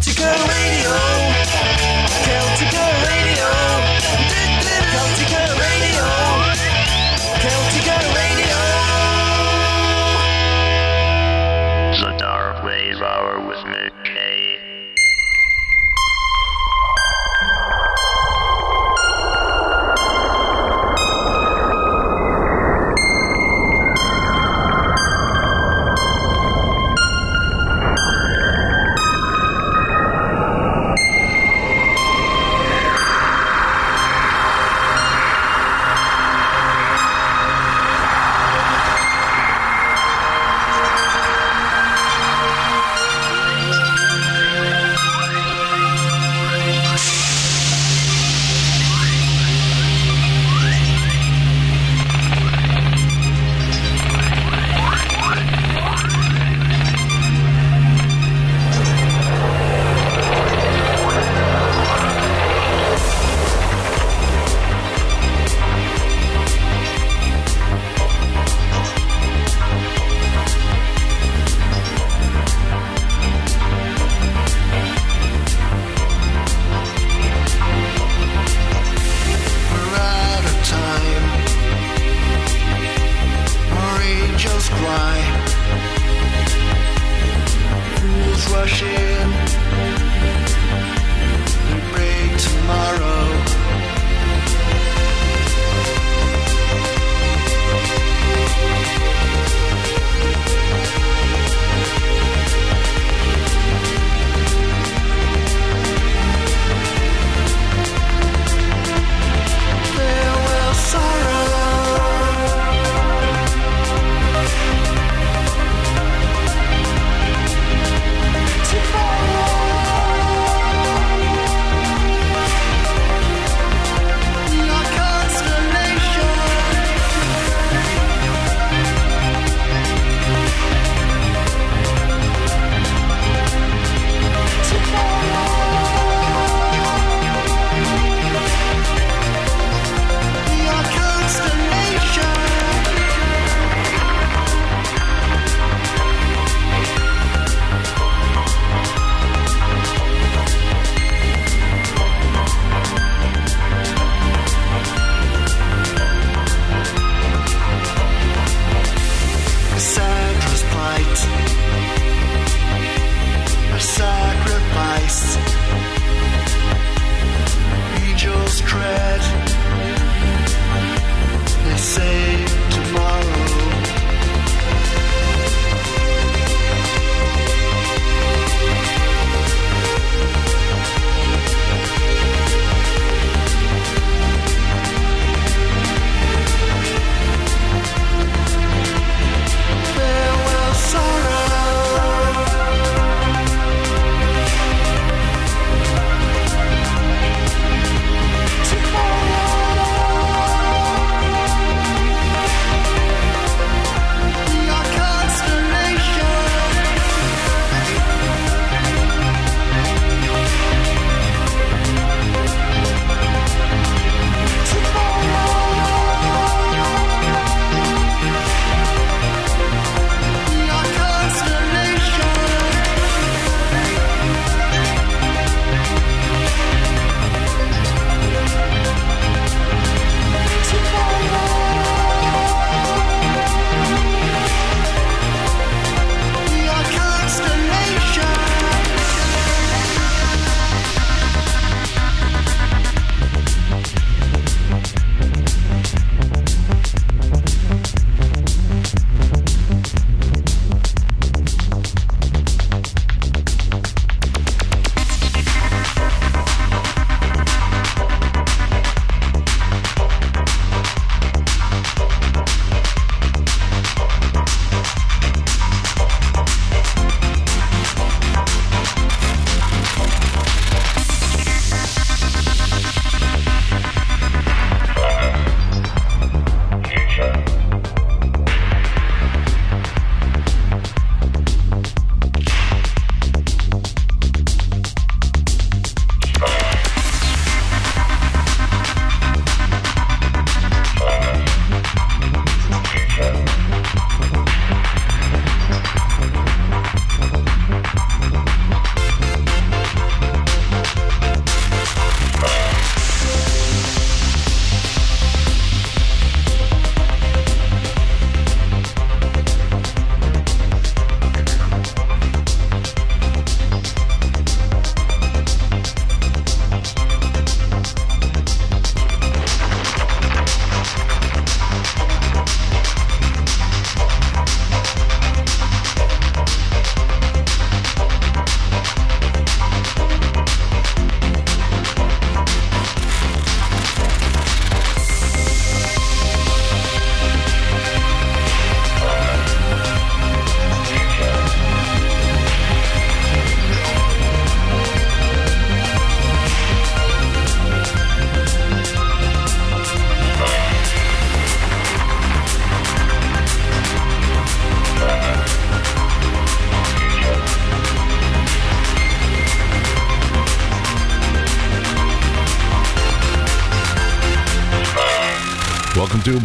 Celtica Radio.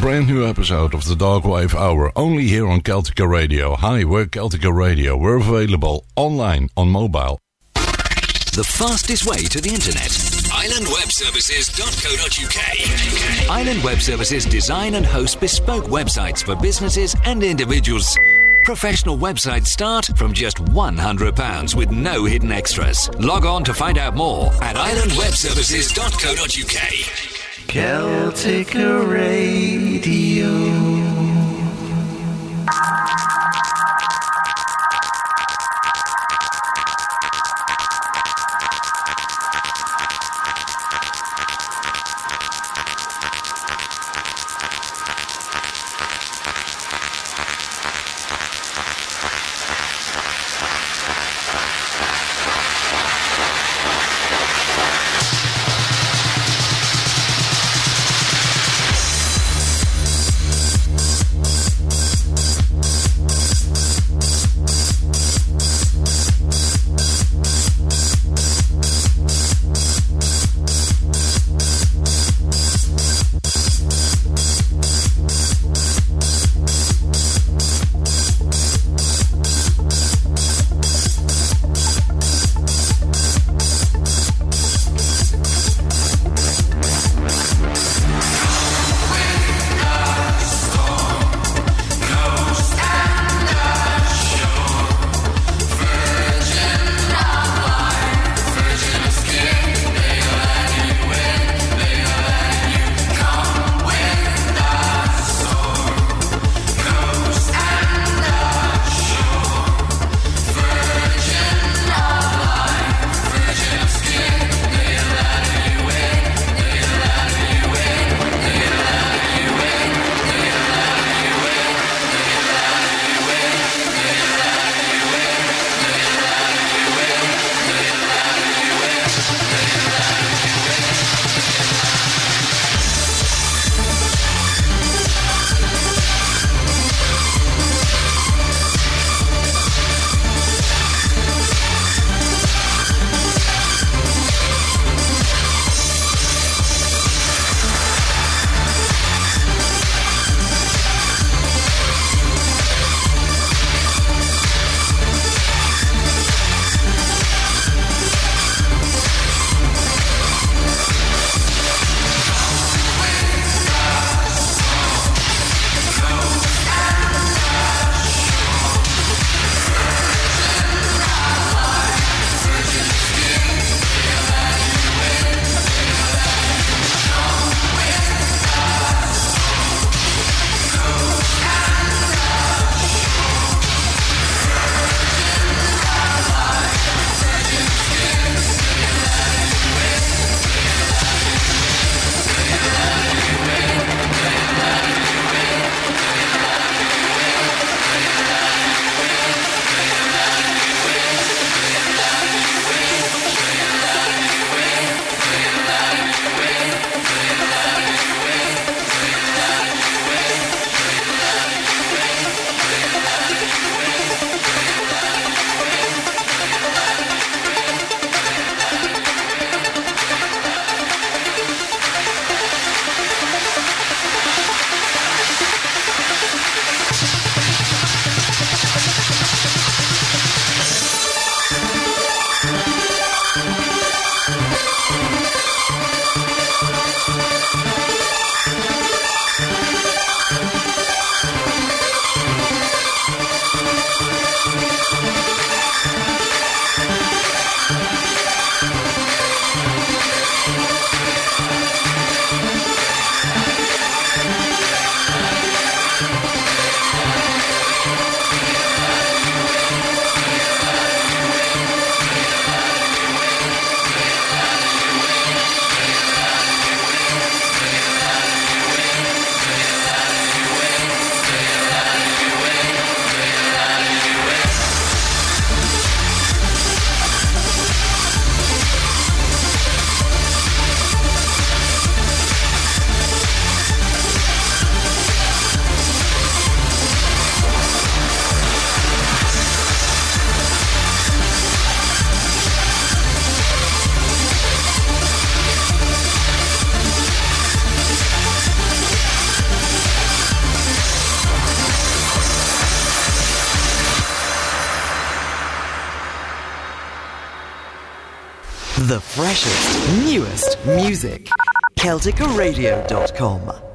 Brand new episode of the Dark Wave Hour, only here on Celtica Radio. Hi, we're Celtica Radio. We're available online, on mobile. The fastest way to the internet. Islandwebservices.co.uk. Island Web Services design and host bespoke websites for businesses and individuals. Professional websites start from just £100 with no hidden extras. Log on to find out more at islandwebservices.co.uk. Celtica Radio. Music. CelticaRadio.com.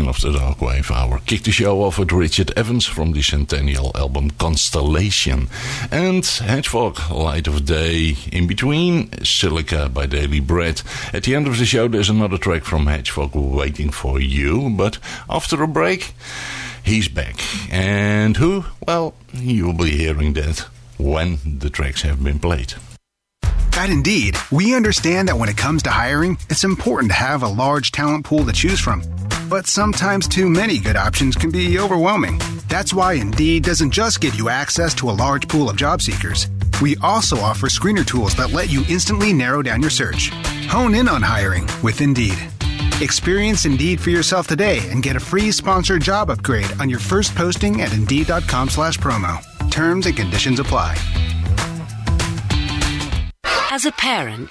of the Dark Wave Hour. Kick the show off with Richard Evans from the Centennial album Constellation. And Hedgehog, Light of Day. In between, Silica by Daily Bread. At the end of the show, there's another track from Hedgehog waiting for you. But after a break, he's back. And who? Well, you'll be hearing that when the tracks have been played. At Indeed, we understand that when it comes to hiring, it's important to have a large talent pool to choose from. But sometimes too many good options can be overwhelming. That's why Indeed doesn't just give you access to a large pool of job seekers. We also offer screener tools that let you instantly narrow down your search. Hone in on hiring with Indeed. Experience Indeed for yourself today and get a free sponsored job upgrade on your first posting at Indeed.com slash promo. Terms and conditions apply. As a parent,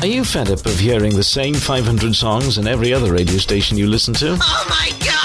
Are you fed up of hearing the same 500 songs in every other radio station you listen to? Oh my god!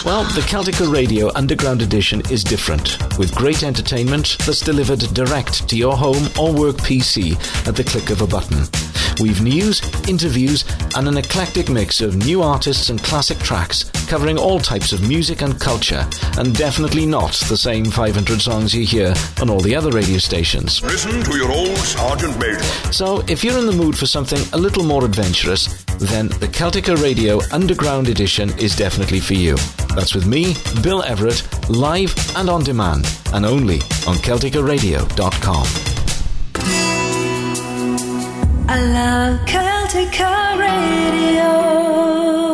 Well, the Celtica Radio Underground Edition is different, with great entertainment that's delivered direct to your home or work PC at the click of a button. We've news, interviews, and an eclectic mix of new artists and classic tracks covering all types of music and culture, and definitely not the same 500 songs you hear on all the other radio stations. Listen to your old Sergeant Major. So, if you're in the mood for something a little more adventurous, then the Celtica Radio Underground Edition is definitely for you. That's with me, Bill Everett, live and on demand, and only on CelticaRadio.com. I love Celtica Radio.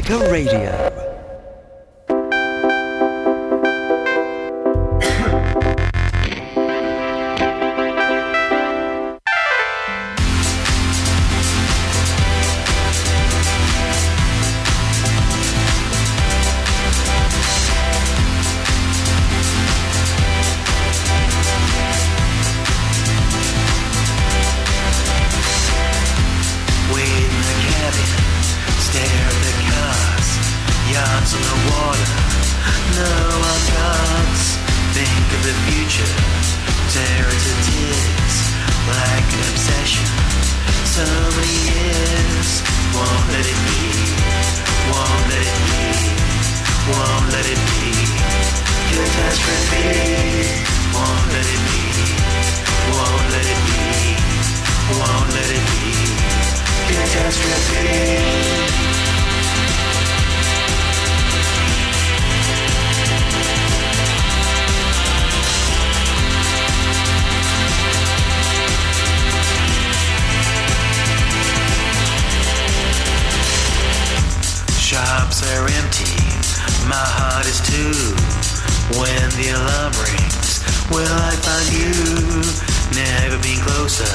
Musica Radio. shops are empty, my heart is too. When the alarm rings, will I find you? Never been closer,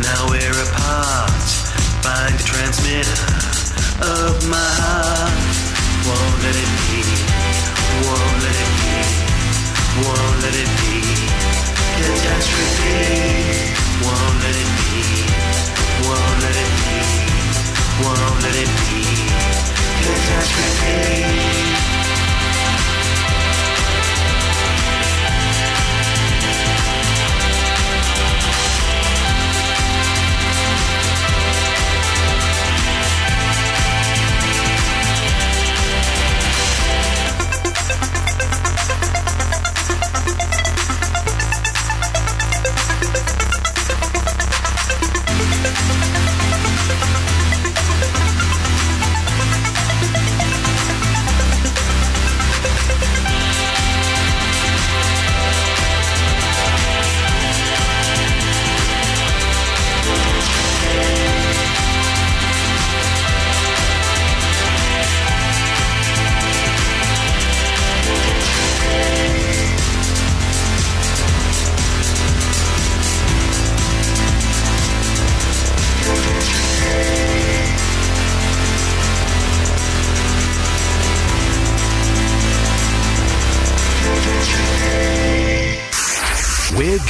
now we're apart. Find the transmitter of my heart. Won't let it be, won't let it be, won't let it be. Catastrophe, won't let it be, won't let it be, won't let it be. Catastrophe.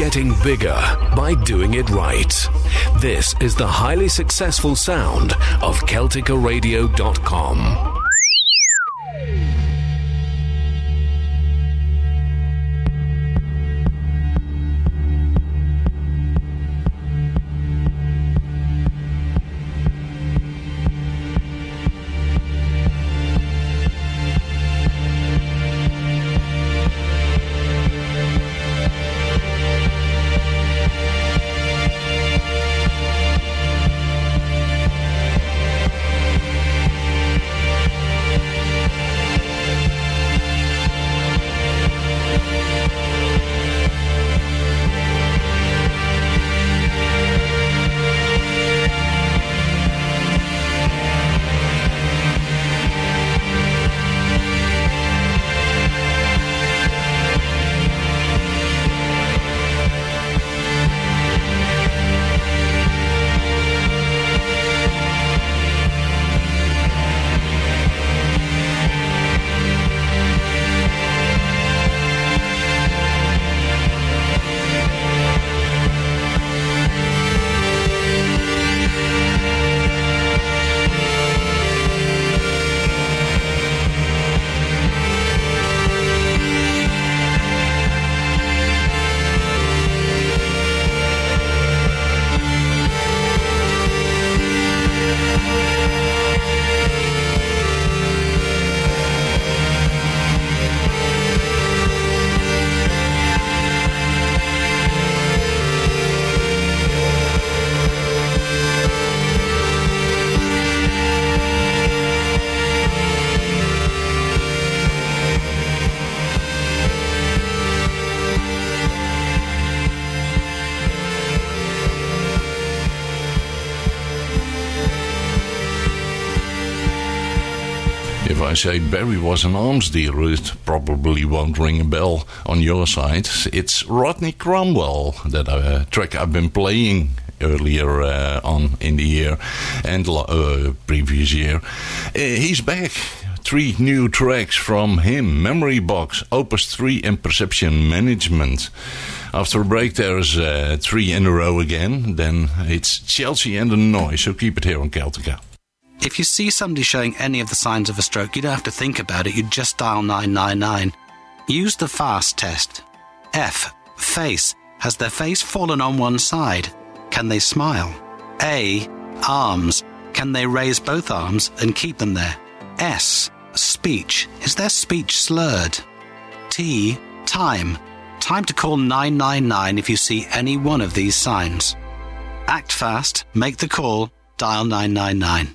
getting bigger by doing it right. This is the highly successful sound of CelticaRadio.com. Say Barry was an arms dealer, it probably won't ring a bell on your side. It's Rodney Cromwell, that uh, track I've been playing earlier uh, on in the year and uh, previous year. Uh, he's back. Three new tracks from him Memory Box, Opus 3, and Perception Management. After a break, there's uh, three in a row again. Then it's Chelsea and the Noise, so keep it here on Celtica. If you see somebody showing any of the signs of a stroke, you don't have to think about it, you just dial 999. Use the FAST test. F. Face. Has their face fallen on one side? Can they smile? A. Arms. Can they raise both arms and keep them there? S. Speech. Is their speech slurred? T. Time. Time to call 999 if you see any one of these signs. Act fast, make the call, dial 999.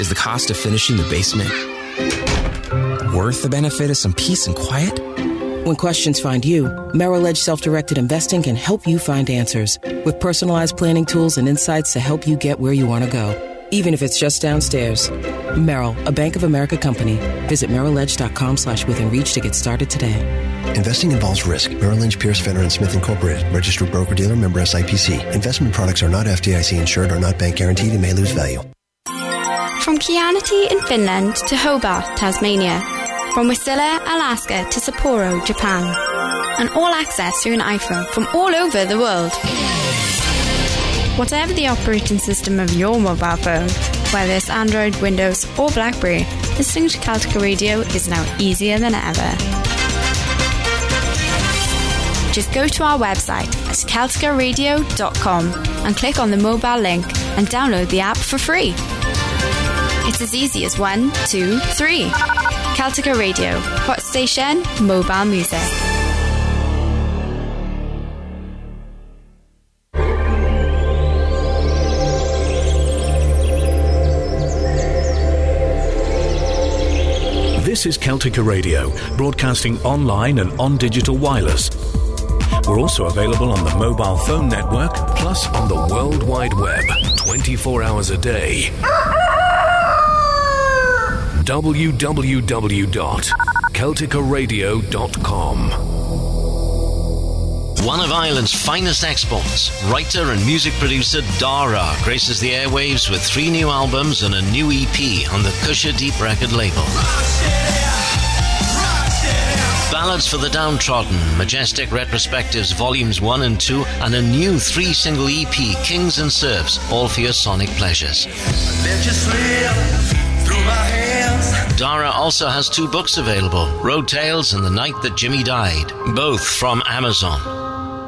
Is the cost of finishing the basement worth the benefit of some peace and quiet? When questions find you, Merrill Edge Self Directed Investing can help you find answers with personalized planning tools and insights to help you get where you want to go, even if it's just downstairs. Merrill, a Bank of America company. Visit merrilledge.com slash within reach to get started today. Investing involves risk. Merrill Lynch, Pierce, Fenner, and Smith Incorporated. Registered broker-dealer member SIPC. Investment products are not FDIC insured or not bank guaranteed and may lose value. From Kianati in Finland to Hobart, Tasmania. From Wasilla, Alaska to Sapporo, Japan. And all access through an iPhone from all over the world. Whatever the operating system of your mobile phone, whether it's Android, Windows, or Blackberry, listening to Celtica Radio is now easier than ever. Just go to our website at celticaradio.com and click on the mobile link and download the app for free. It's as easy as one, two, three. Celtica Radio, hot station, mobile music. This is Celtica Radio, broadcasting online and on digital wireless. We're also available on the mobile phone network, plus on the World Wide Web, 24 hours a day. www.celticaradio.com. One of Ireland's finest exports, writer and music producer Dara graces the airwaves with three new albums and a new EP on the Kusha Deep record label. Ballads for the Downtrodden, Majestic Retrospectives Volumes 1 and 2, and a new three single EP, Kings and Serfs, all for your sonic pleasures. Dara also has two books available Road Tales and The Night That Jimmy Died, both from Amazon.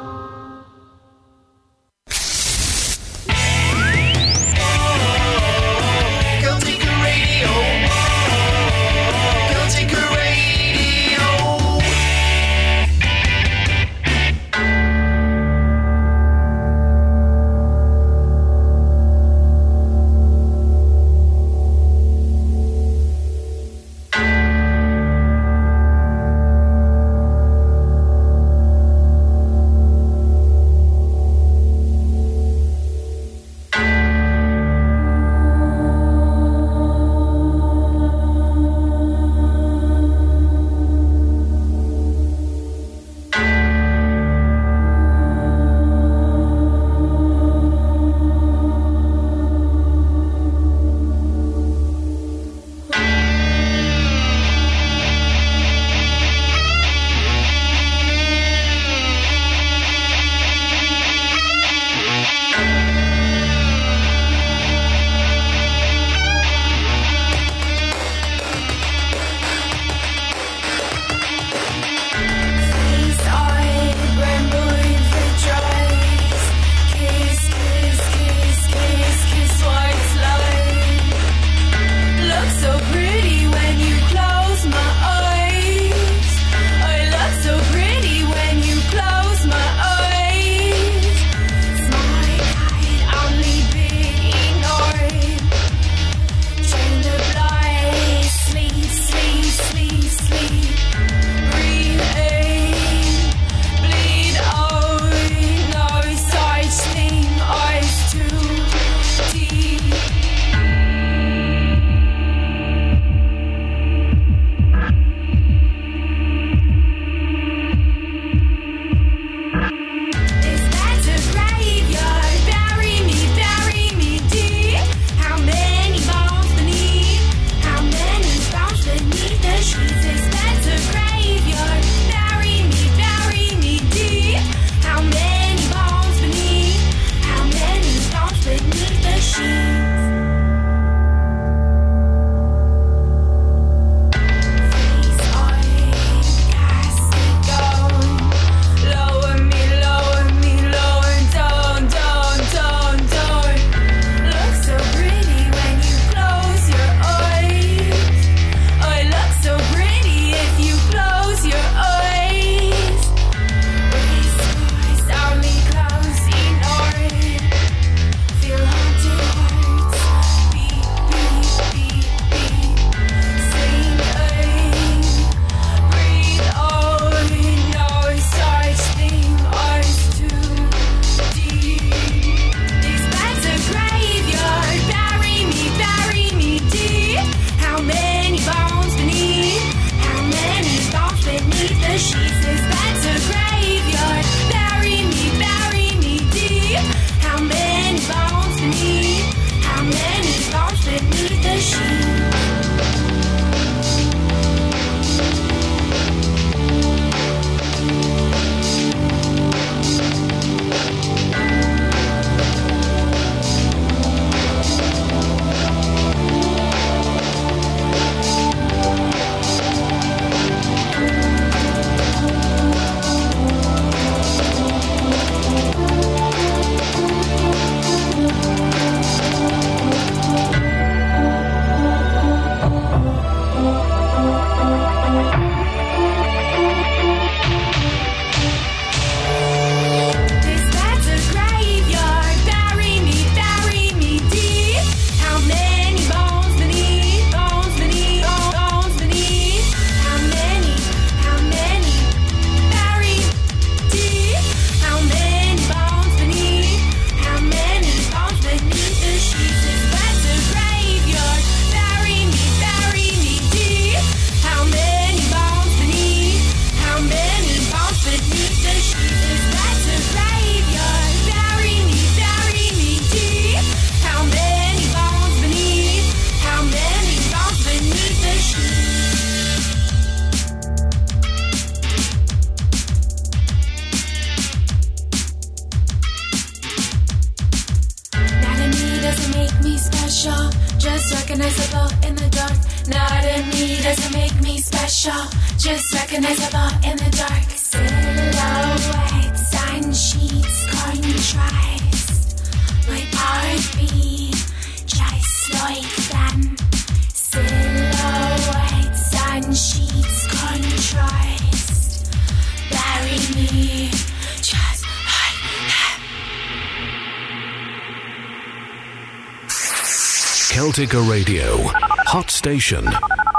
Station.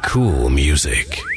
Cool music.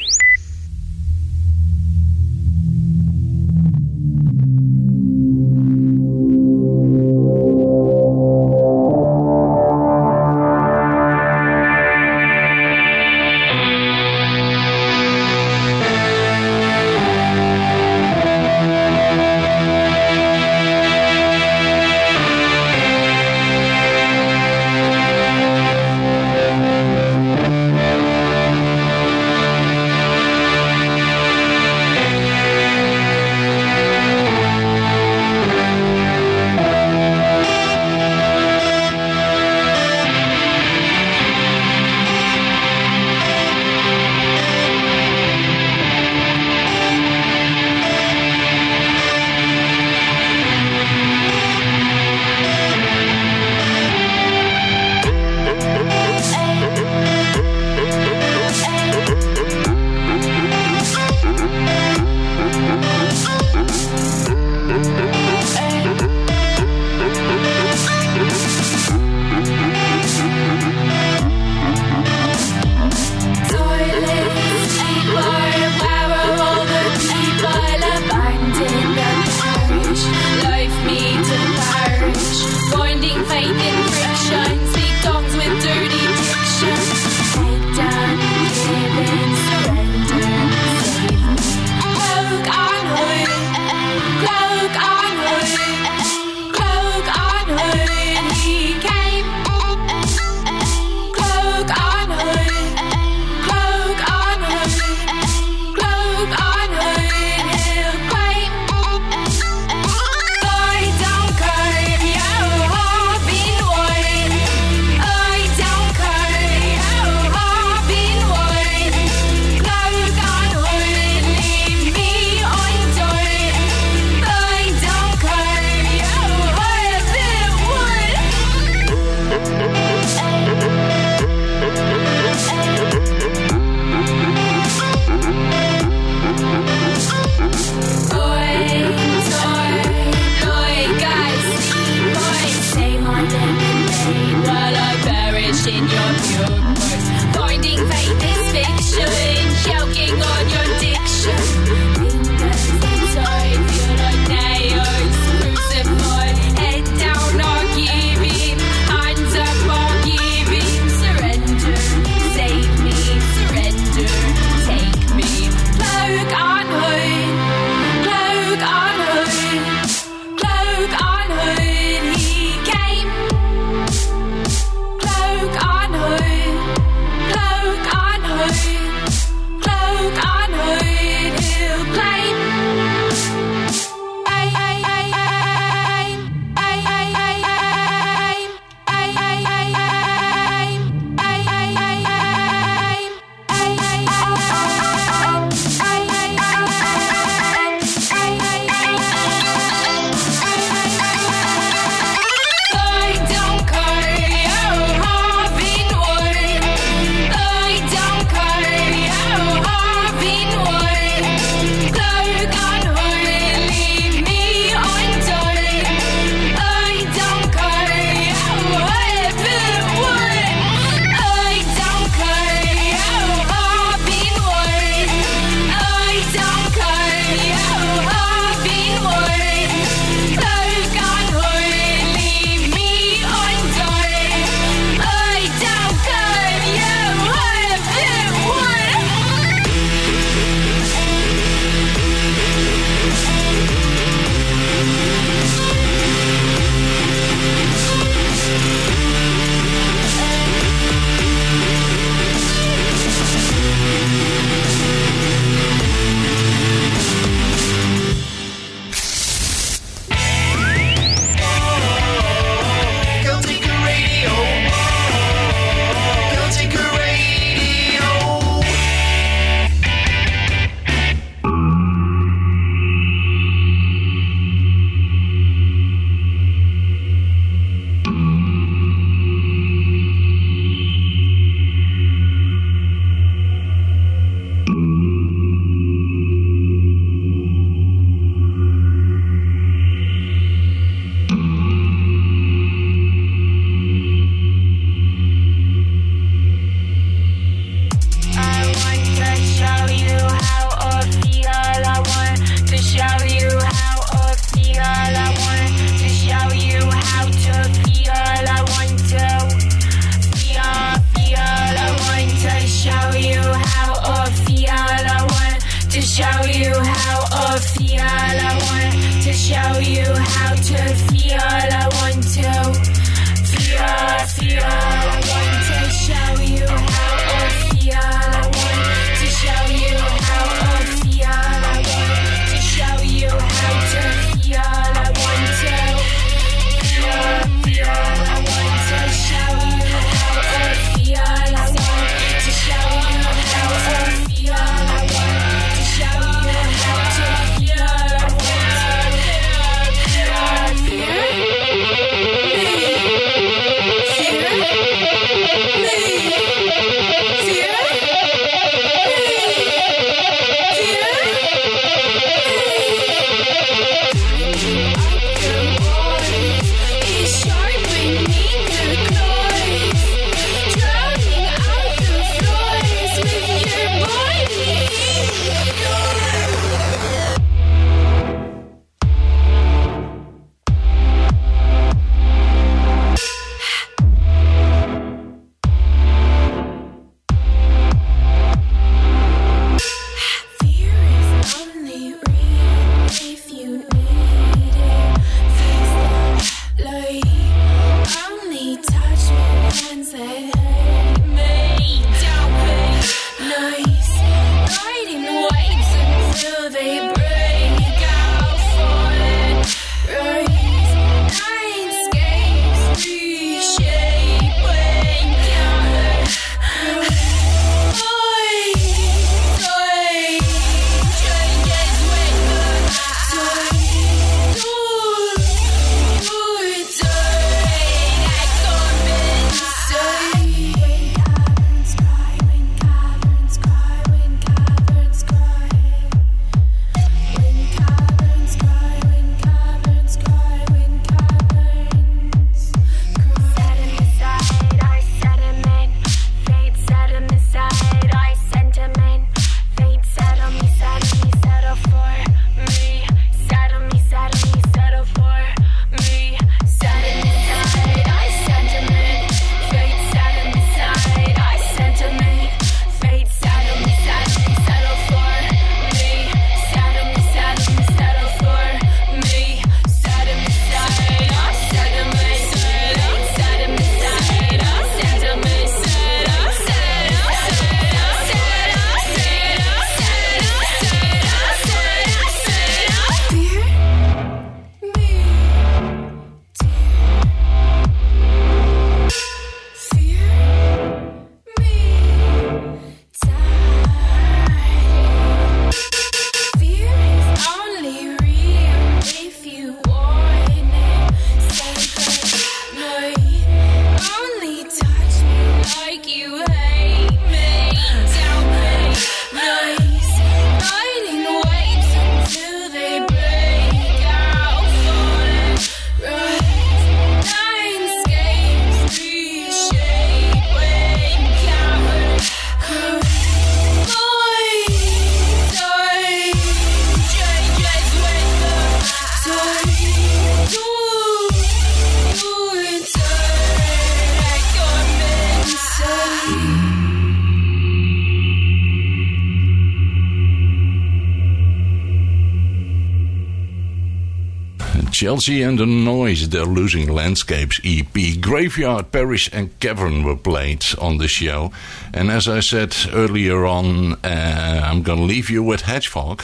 Chelsea and the Noise, their Losing Landscapes EP. Graveyard, Parish, and Cavern were played on the show. And as I said earlier on, uh, I'm gonna leave you with Hedgehog.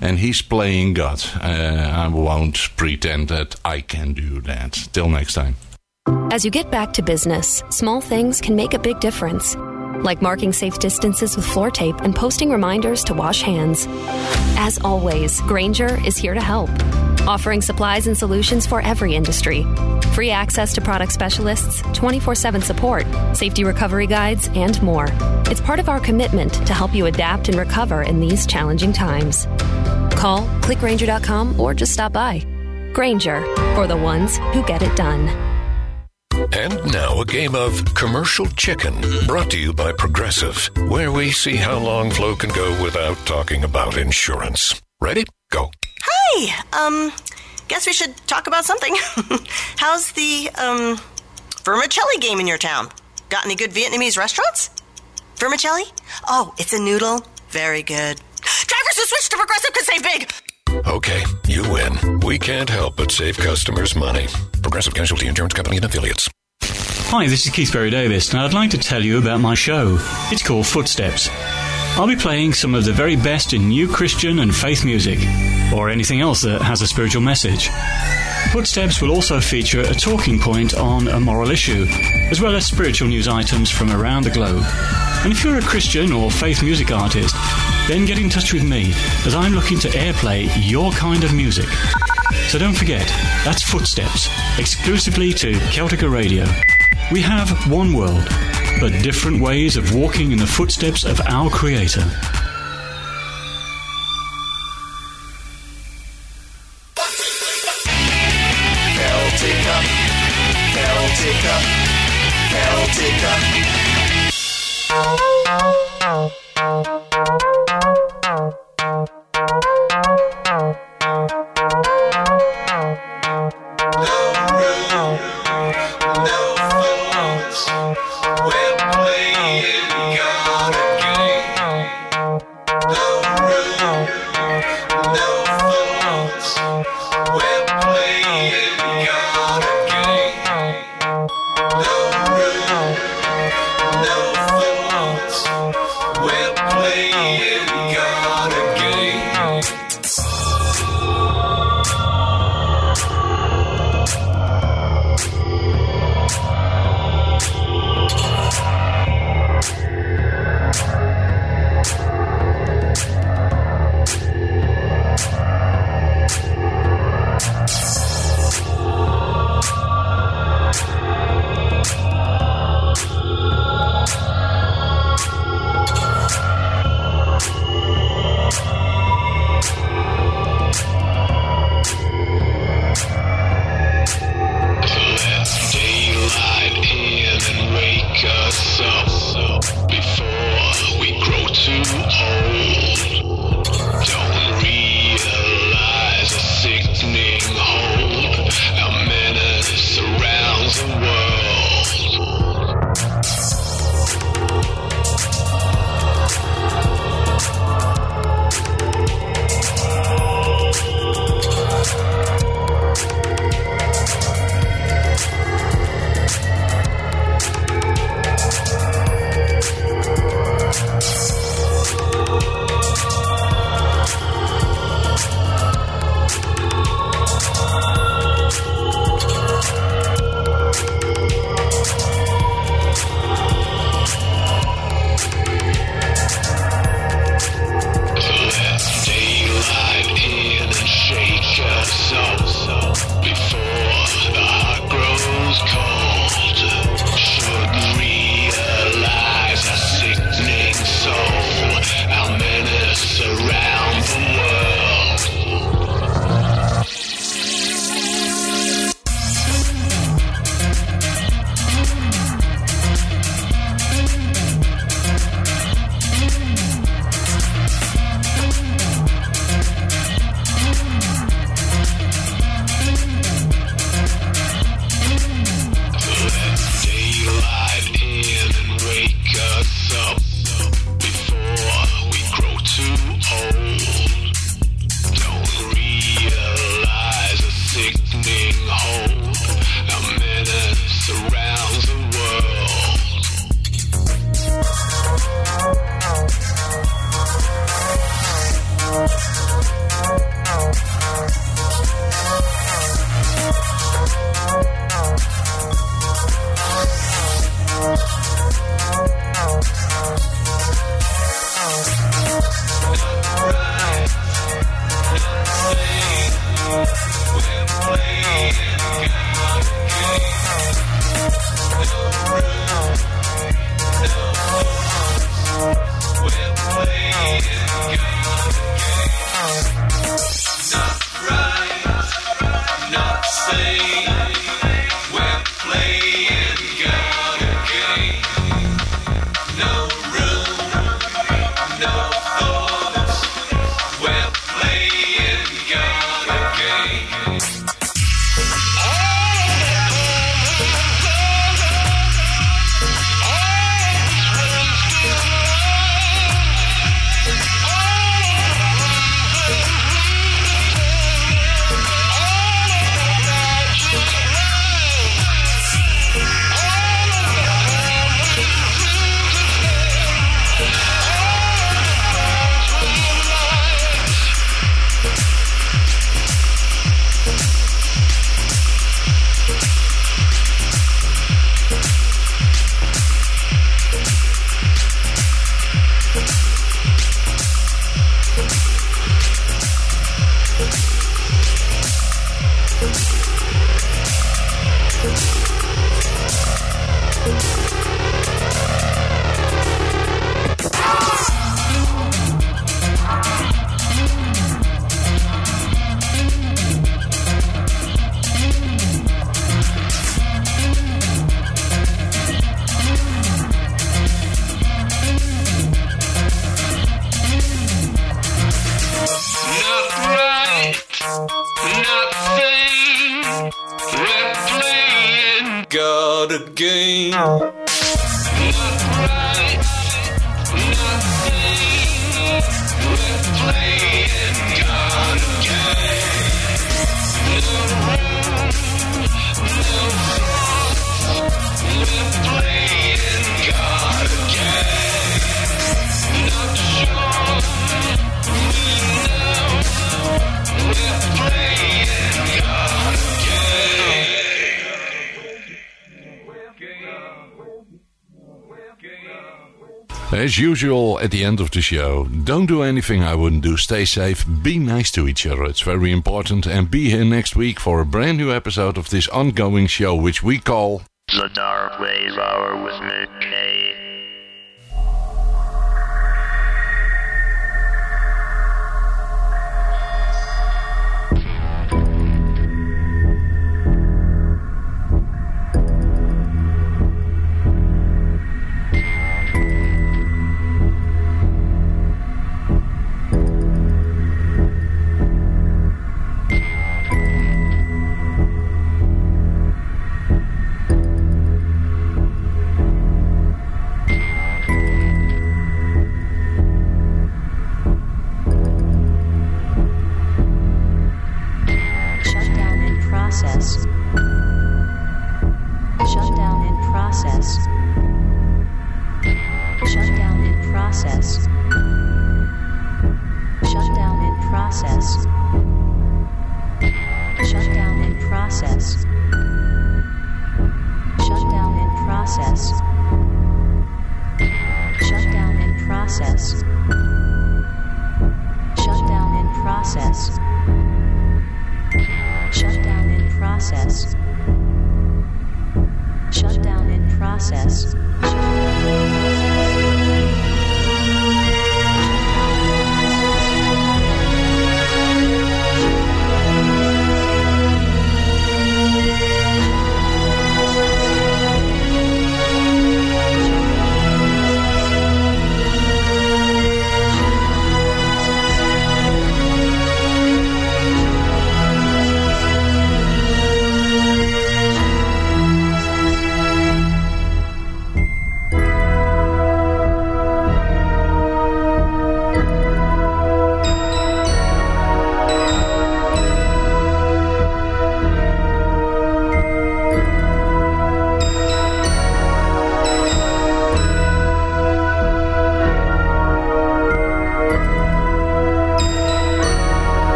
And he's playing God. Uh, I won't pretend that I can do that. Till next time. As you get back to business, small things can make a big difference. Like marking safe distances with floor tape and posting reminders to wash hands. As always, Grainger is here to help, offering supplies and solutions for every industry. Free access to product specialists, 24 7 support, safety recovery guides, and more. It's part of our commitment to help you adapt and recover in these challenging times. Call, clickgrainger.com, or just stop by. Grainger, for the ones who get it done. And now a game of commercial chicken brought to you by Progressive, where we see how long Flo can go without talking about insurance. Ready? Go. Hi. Um, guess we should talk about something. How's the um vermicelli game in your town? Got any good Vietnamese restaurants? Vermicelli? Oh, it's a noodle. Very good. Driver's who switch to Progressive could save big. Okay, you win. We can't help but save customers money. Progressive Casualty Insurance Company and Affiliates. Hi, this is Keith Berry Davis, and I'd like to tell you about my show. It's called Footsteps. I'll be playing some of the very best in new Christian and faith music, or anything else that has a spiritual message. Footsteps will also feature a talking point on a moral issue, as well as spiritual news items from around the globe. And if you're a Christian or faith music artist, then get in touch with me, as I'm looking to airplay your kind of music. So don't forget, that's Footsteps, exclusively to Celtica Radio. We have one world, but different ways of walking in the footsteps of our Creator. Game. As usual, at the end of the show, don't do anything I wouldn't do. Stay safe, be nice to each other. It's very important. And be here next week for a brand new episode of this ongoing show, which we call The Dark Wave Hour with Cave.